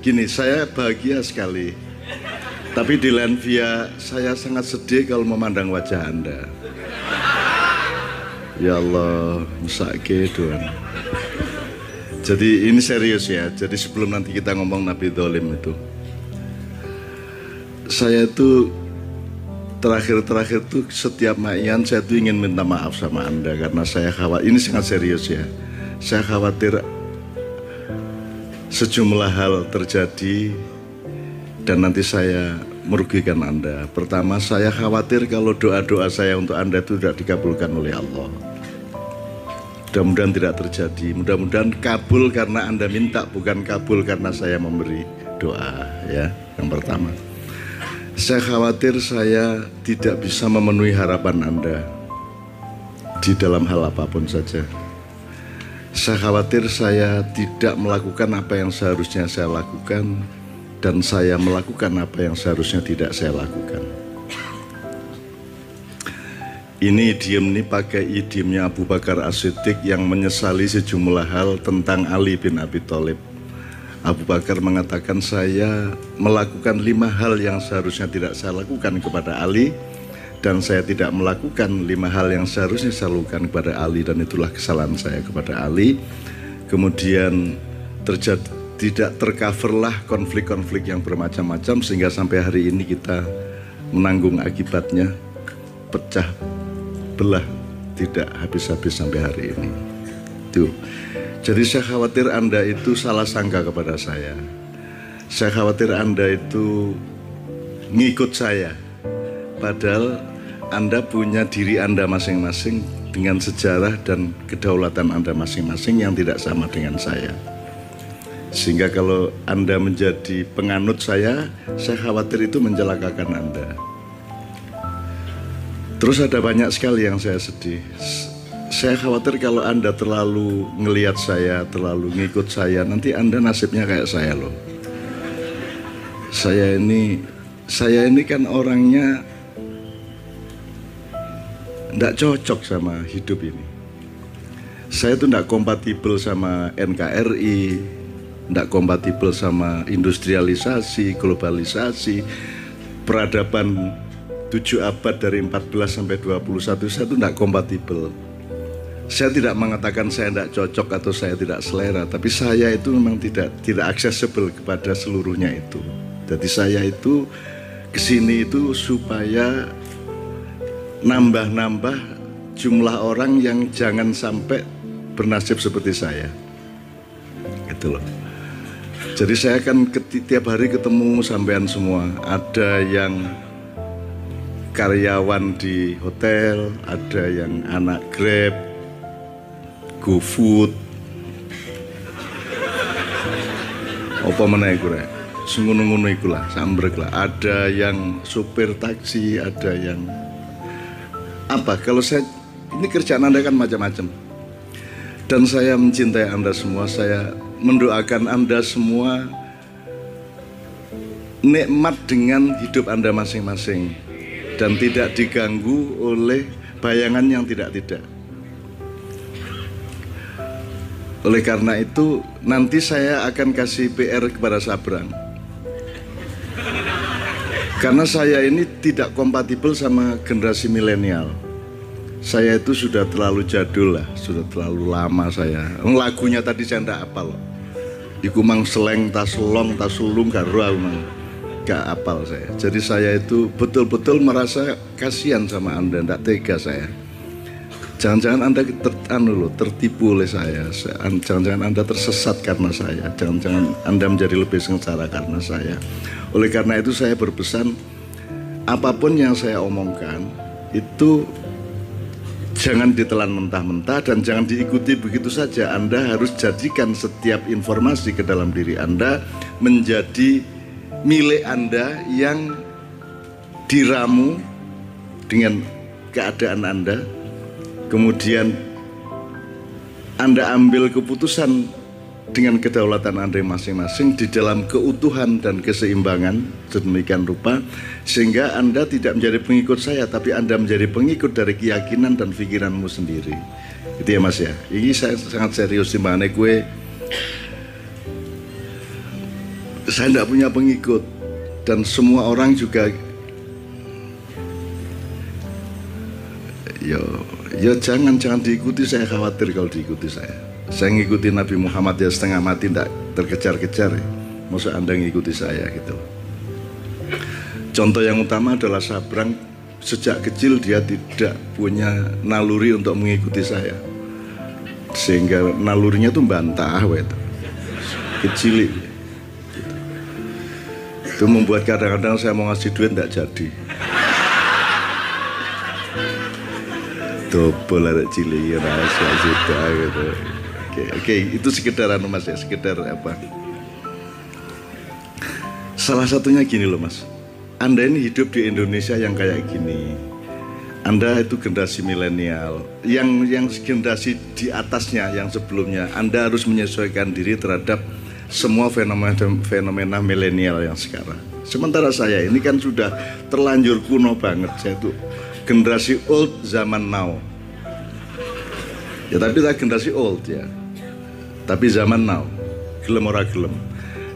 gini, saya bahagia sekali. Tapi di Lenvia saya sangat sedih kalau memandang wajah Anda. Ya Allah, musake Tuhan. Jadi ini serius ya. Jadi sebelum nanti kita ngomong Nabi Dolim itu. Saya itu terakhir-terakhir tuh setiap mayan saya tuh ingin minta maaf sama Anda karena saya khawatir, ini sangat serius ya. Saya khawatir sejumlah hal terjadi dan nanti saya merugikan Anda. Pertama, saya khawatir kalau doa-doa saya untuk Anda itu tidak dikabulkan oleh Allah. Mudah-mudahan tidak terjadi. Mudah-mudahan kabul karena Anda minta, bukan kabul karena saya memberi doa. Ya, yang pertama. Saya khawatir saya tidak bisa memenuhi harapan Anda di dalam hal apa pun saja. Saya khawatir saya tidak melakukan apa yang seharusnya saya lakukan dan saya melakukan apa yang seharusnya tidak saya lakukan. Ini idiom ini pakai idiomnya Abu Bakar As-Siddiq yang menyesali sejumlah hal tentang Ali bin Abi Thalib. Abu Bakar mengatakan saya melakukan lima hal yang seharusnya tidak saya lakukan kepada Ali dan saya tidak melakukan lima hal yang seharusnya saya lakukan kepada Ali dan itulah kesalahan saya kepada Ali. Kemudian terjadi tidak tercoverlah konflik-konflik yang bermacam-macam sehingga sampai hari ini kita menanggung akibatnya pecah belah tidak habis-habis sampai hari ini. Tuh. Jadi saya khawatir Anda itu salah sangka kepada saya. Saya khawatir Anda itu ngikut saya. Padahal Anda punya diri Anda masing-masing dengan sejarah dan kedaulatan Anda masing-masing yang tidak sama dengan saya. Sehingga kalau Anda menjadi penganut saya, saya khawatir itu mencelakakan Anda. Terus ada banyak sekali yang saya sedih saya khawatir kalau Anda terlalu ngelihat saya, terlalu ngikut saya, nanti Anda nasibnya kayak saya loh. Saya ini, saya ini kan orangnya tidak cocok sama hidup ini. Saya itu tidak kompatibel sama NKRI, tidak kompatibel sama industrialisasi, globalisasi, peradaban tujuh abad dari 14 sampai 21 saya itu tidak kompatibel saya tidak mengatakan saya tidak cocok atau saya tidak selera, tapi saya itu memang tidak tidak accessible kepada seluruhnya itu. Jadi saya itu ke sini itu supaya nambah-nambah jumlah orang yang jangan sampai bernasib seperti saya. Itu loh. Jadi saya akan tiap hari ketemu sampean semua. Ada yang karyawan di hotel, ada yang anak Grab, GoFood apa mana iku rek ngono-ngono iku lah sambrek lah ada yang supir taksi ada yang apa? Kalau saya ini kerjaan anda kan macam-macam. Dan saya mencintai anda semua saya mendoakan anda semua nikmat dengan hidup anda masing-masing dan tidak diganggu oleh bayangan yang tidak-tidak. Oleh karena itu nanti saya akan kasih PR kepada Sabrang. Karena saya ini tidak kompatibel sama generasi milenial. Saya itu sudah terlalu jadul lah, sudah terlalu lama saya. Lagunya tadi saya tidak apal. Iku mang seleng tas long tas sulung karo mang gak apal saya. Jadi saya itu betul-betul merasa kasihan sama Anda, tidak tega saya. Jangan-jangan Anda ter, anu loh, tertipu oleh saya. Jangan-jangan Anda tersesat karena saya. Jangan-jangan Anda menjadi lebih sengsara karena saya. Oleh karena itu saya berpesan apa pun yang saya omongkan itu jangan ditelan mentah-mentah dan jangan diikuti begitu saja. Anda harus jadikan setiap informasi ke dalam diri Anda menjadi milik Anda yang diramu dengan keadaan Anda kemudian Anda ambil keputusan dengan kedaulatan Anda masing-masing di dalam keutuhan dan keseimbangan sedemikian rupa sehingga Anda tidak menjadi pengikut saya tapi Anda menjadi pengikut dari keyakinan dan pikiranmu sendiri. Itu ya mas ya? Ini saya sangat serius di mana gue saya tidak punya pengikut dan semua orang juga yo yo jangan jangan diikuti saya khawatir kalau diikuti saya saya ngikuti Nabi Muhammad ya setengah mati tidak terkejar-kejar. Ya. Maksud anda ngikuti saya gitu? Contoh yang utama adalah Sabrang. Sejak kecil dia tidak punya naluri untuk mengikuti saya. Sehingga nalurinya tuh bantah itu kecil. Itu membuat kadang-kadang saya mau ngasih duit tidak jadi. Double ada cili rahasia sudah gitu oke oke itu sekedar anu mas ya sekedar apa salah satunya gini loh mas anda ini hidup di Indonesia yang kayak gini anda itu generasi milenial yang yang generasi di atasnya yang sebelumnya Anda harus menyesuaikan diri terhadap semua fenomena fenomena milenial yang sekarang. Sementara saya ini kan sudah terlanjur kuno banget saya itu generasi old zaman now. Ya tapi tak generasi old ya. Tapi zaman now. Gelem ora gelem.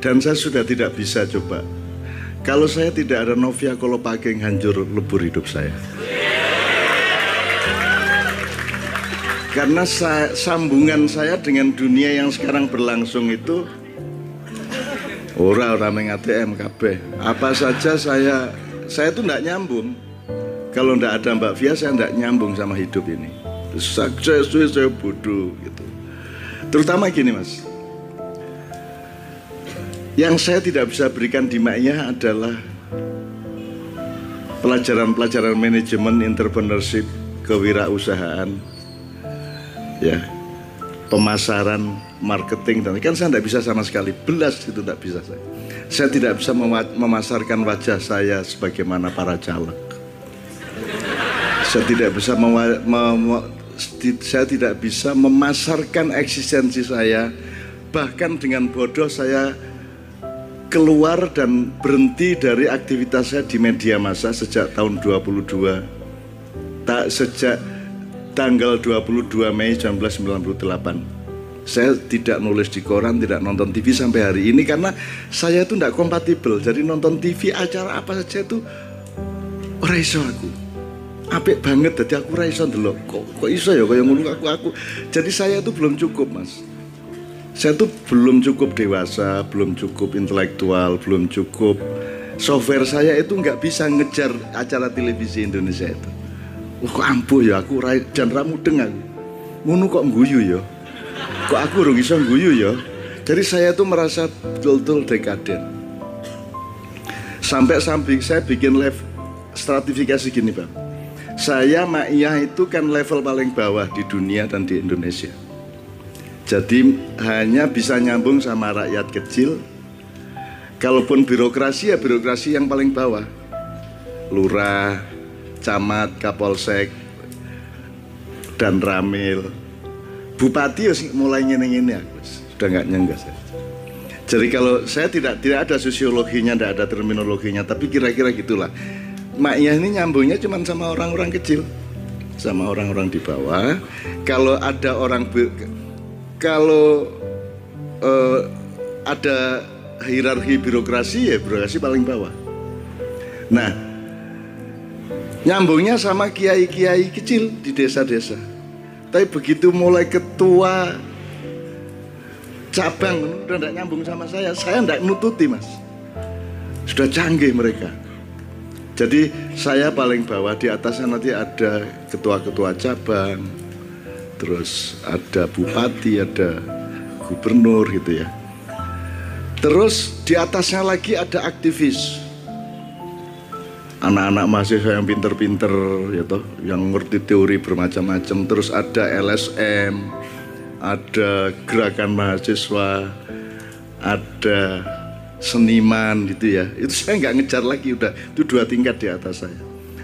Dan saya sudah tidak bisa coba. Kalau saya tidak ada Novia kalau pakai hancur lebur hidup saya. Karena saya, sambungan saya dengan dunia yang sekarang berlangsung itu ora ora meng ATM KB. Apa saja saya saya itu tidak nyambung. Kalau tidak ada Mbak Via saya tidak nyambung sama hidup ini. Sukses saya bodoh gitu. Terutama gini mas. Yang saya tidak bisa berikan di Ma'iyah adalah pelajaran-pelajaran manajemen entrepreneurship kewirausahaan ya pemasaran marketing dan kan saya tidak bisa sama sekali. Belas itu tidak bisa saya. Saya tidak bisa memasarkan wajah saya sebagaimana para caleg. Saya tidak bisa saya tidak bisa memasarkan eksistensi saya. Bahkan dengan bodoh saya keluar dan berhenti dari aktivitas saya di media massa sejak tahun 22 tak sejak tanggal 22 Mei 1998 saya tidak nulis di koran, tidak nonton TV sampai hari ini karena saya itu tidak kompatibel. Jadi nonton TV acara apa saja itu orang iso aku apik banget jadi aku raiso dulu kok kok iso ya kayak ngono? Aku aku jadi saya itu belum cukup mas. Saya tuh belum cukup dewasa belum cukup intelektual belum cukup software saya itu nggak bisa ngejar acara televisi Indonesia itu. Oh, kok ampuh ya? Aku rai dan ramu dengar ngono kok guyu ya? Kok aku rugi iso guyu ya? Jadi saya tuh merasa betul-betul dekaden. Sampai sampai saya bikin live stratifikasi gini bang saya Ma'iyah itu kan level paling bawah di dunia dan di Indonesia. Jadi hanya bisa nyambung sama rakyat kecil. Kalaupun birokrasi ya birokrasi yang paling bawah. Lurah, camat, kapolsek, dan ramil. Bupati ya mulai ngene-ngene aku. Sudah nggak nyenggas ya. Jadi kalau saya tidak tidak ada sosiologinya, tidak ada terminologinya, tapi kira-kira gitulah Maknya ini nyambungnya cuma sama orang-orang kecil. Sama orang-orang di bawah. Kalau ada orang kalau uh, ada hierarki birokrasi ya birokrasi paling bawah. Nah nyambungnya sama kiai-kiai kecil di desa-desa. Tapi begitu mulai ketua cabang udah tidak nyambung sama saya. Saya tidak nututi mas. Sudah canggih mereka jadi saya paling bawah di atasnya nanti ada ketua-ketua cabang, terus ada bupati, ada gubernur gitu ya. Terus di atasnya lagi ada aktivis. Anak-anak mahasiswa yang pinter-pinter toh, yang ngerti teori bermacam-macam. Terus ada LSM, ada gerakan mahasiswa, ada seniman gitu ya. Itu saya nggak ngejar lagi udah itu dua tingkat di atas saya.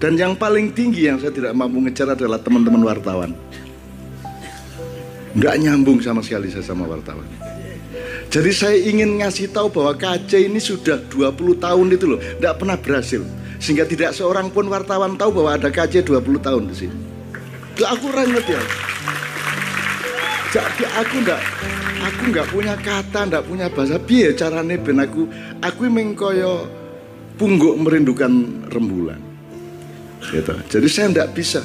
Dan yang paling tinggi yang saya tidak mampu ngejar adalah teman-teman wartawan. Nggak nyambung sama sekali saya sama wartawan. Jadi saya ingin ngasih tahu bahwa KC ini sudah 20 tahun itu loh nggak pernah berhasil. Sehingga tidak seorang pun wartawan tahu bahwa ada KC 20 tahun di sini. Aku ranget ya jadi aku ndak aku nggak punya kata ndak punya bahasa. Piye carane ben aku? Aku mengkoyo pungguk merindukan rembulan. Gitu. Jadi saya ndak bisa.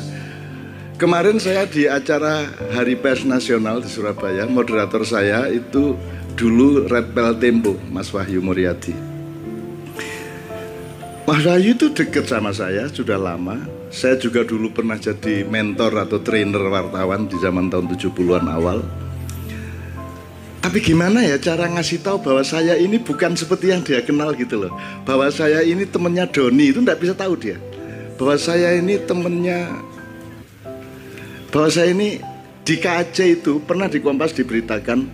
Kemarin saya di acara Hari Pers Nasional di Surabaya moderator saya itu dulu Red Bell Tempo Mas Wahyu Muryadi. Mas Wahyu itu deket sama saya sudah lama. Saya juga dulu pernah jadi mentor atau trainer wartawan di zaman tahun 70-an awal. Tapi gimana ya cara ngasih tahu bahwa saya ini bukan seperti yang dia kenal gitu loh. Bahwa saya ini temennya Doni itu nggak bisa tahu dia. Bahwa saya ini temennya bahwa saya ini di KC itu pernah di Kompas diberitakan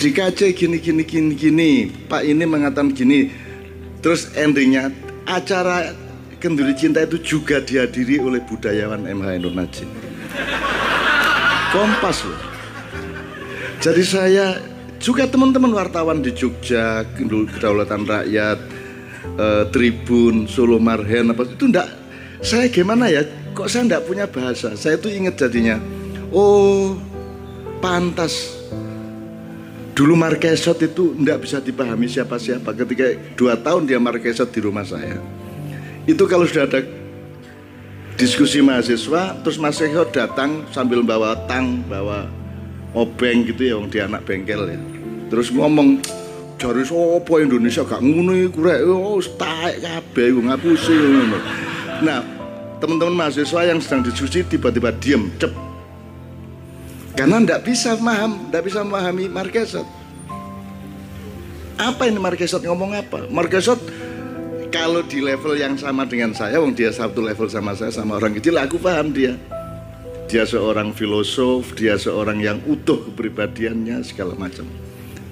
di KC gini gini gini gini Pak ini mengatakan gini Terus endingnya acara Kenduri Cinta itu juga dihadiri oleh budayawan MH Nur Najib. Kompas loh. Jadi saya juga teman-teman wartawan di Jogja, Kedaulatan Rakyat, eh, Tribun, Solo Marhen apa itu enggak saya gimana ya kok saya enggak punya bahasa saya tuh inget jadinya oh pantas Dulu Marquesot itu tidak bisa dipahami siapa-siapa. Ketika dua tahun dia Marquesot di rumah saya. Itu kalau sudah ada diskusi mahasiswa, terus Mas Marquesot datang sambil bawa tang, bawa obeng gitu ya, dia anak bengkel ya. Terus ngomong, cari sopo Indonesia gak ngunu kurek, oh staik kabeh, ngapusi. Nah, teman-teman mahasiswa yang sedang diskusi tiba-tiba diem, cep, karena tidak bisa paham, tidak bisa memahami Marquesot. Apa ini Marquesot ngomong apa? Marquesot kalau di level yang sama dengan saya, wong dia satu level sama saya, sama orang kecil, aku paham dia. Dia seorang filosof, dia seorang yang utuh kepribadiannya, segala macam.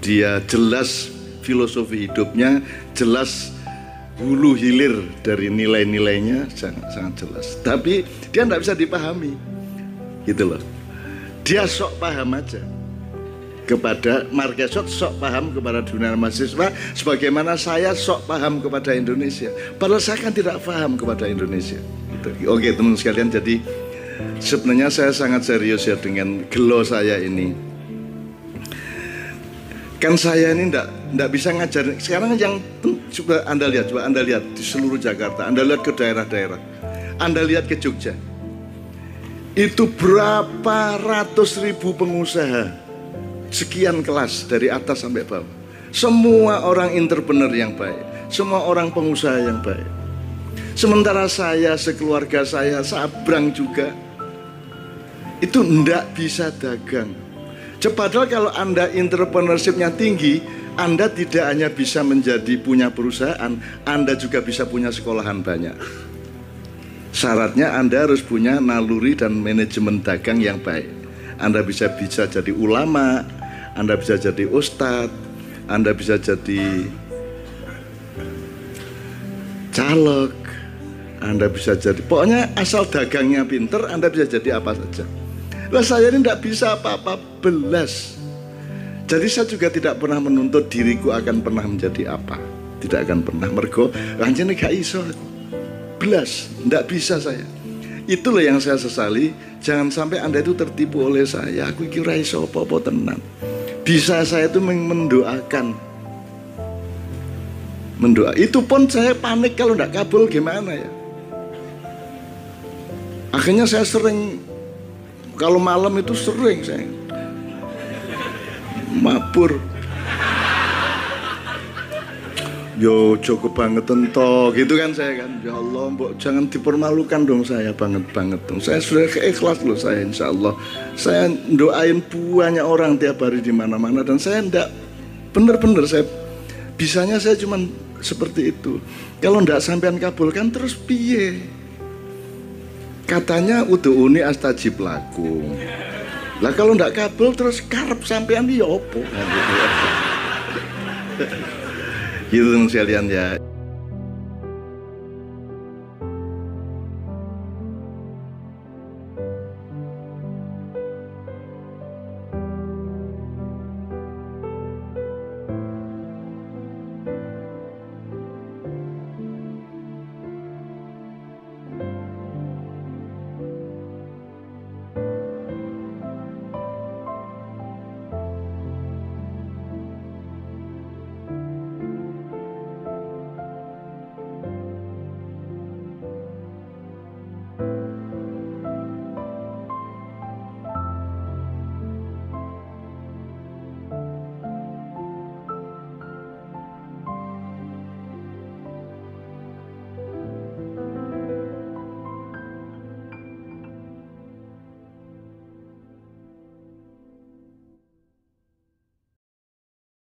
Dia jelas filosofi hidupnya, jelas hulu hilir dari nilai-nilainya sangat sangat jelas. Tapi dia tidak bisa dipahami, gitu loh dia sok paham aja kepada Marquesot sok paham kepada dunia mahasiswa sebagaimana saya sok paham kepada Indonesia. Padahal saya kan tidak paham kepada Indonesia. Gitu. oke teman sekalian jadi sebenarnya saya sangat serius ya dengan gelo saya ini. Kan saya ini enggak, enggak bisa ngajar. Sekarang yang coba anda lihat coba anda lihat di seluruh Jakarta. Anda lihat ke daerah-daerah. Anda lihat ke Jogja. Itu berapa ratus ribu pengusaha sekian kelas dari atas sampai bawah. Semua orang entrepreneur yang baik. Semua orang pengusaha yang baik. Sementara saya sekeluarga saya sabrang juga. Itu ndak bisa dagang. Padahal kalau Anda entrepreneurshipnya tinggi, Anda tidak hanya bisa menjadi punya perusahaan, Anda juga bisa punya sekolahan banyak. Syaratnya Anda harus punya naluri dan manajemen dagang yang baik. Anda bisa bisa jadi ulama, Anda bisa jadi ustadz, Anda bisa jadi caleg, Anda bisa jadi pokoknya asal dagangnya pinter, Anda bisa jadi apa saja. Lah saya ini tidak bisa apa-apa belas. Jadi saya juga tidak pernah menuntut diriku akan pernah menjadi apa. Tidak akan pernah mergo, lanjutnya gak iso belas, tidak bisa saya. Itulah yang saya sesali. Jangan sampai anda itu tertipu oleh saya. Aku kira iso apa-apa tenang. Bisa saya itu mendoakan. Mendoa. Itu pun saya panik kalau tidak kabul gimana ya. Akhirnya saya sering kalau malam itu sering saya mabur yo cukup banget toh gitu kan saya kan? Ya Allah mbok jangan dipermalukan dong saya banget banget dong. Saya sudah keikhlas loh saya insya Allah saya doain banyak orang tiap hari di mana mana dan saya ndak bener-bener saya bisanya saya cuman seperti itu. Kalau ndak sampean kabulkan terus piye? Katanya udah uni astajib laku lah kalau ndak kabul terus karep sampean ya opo gitu sekalian ya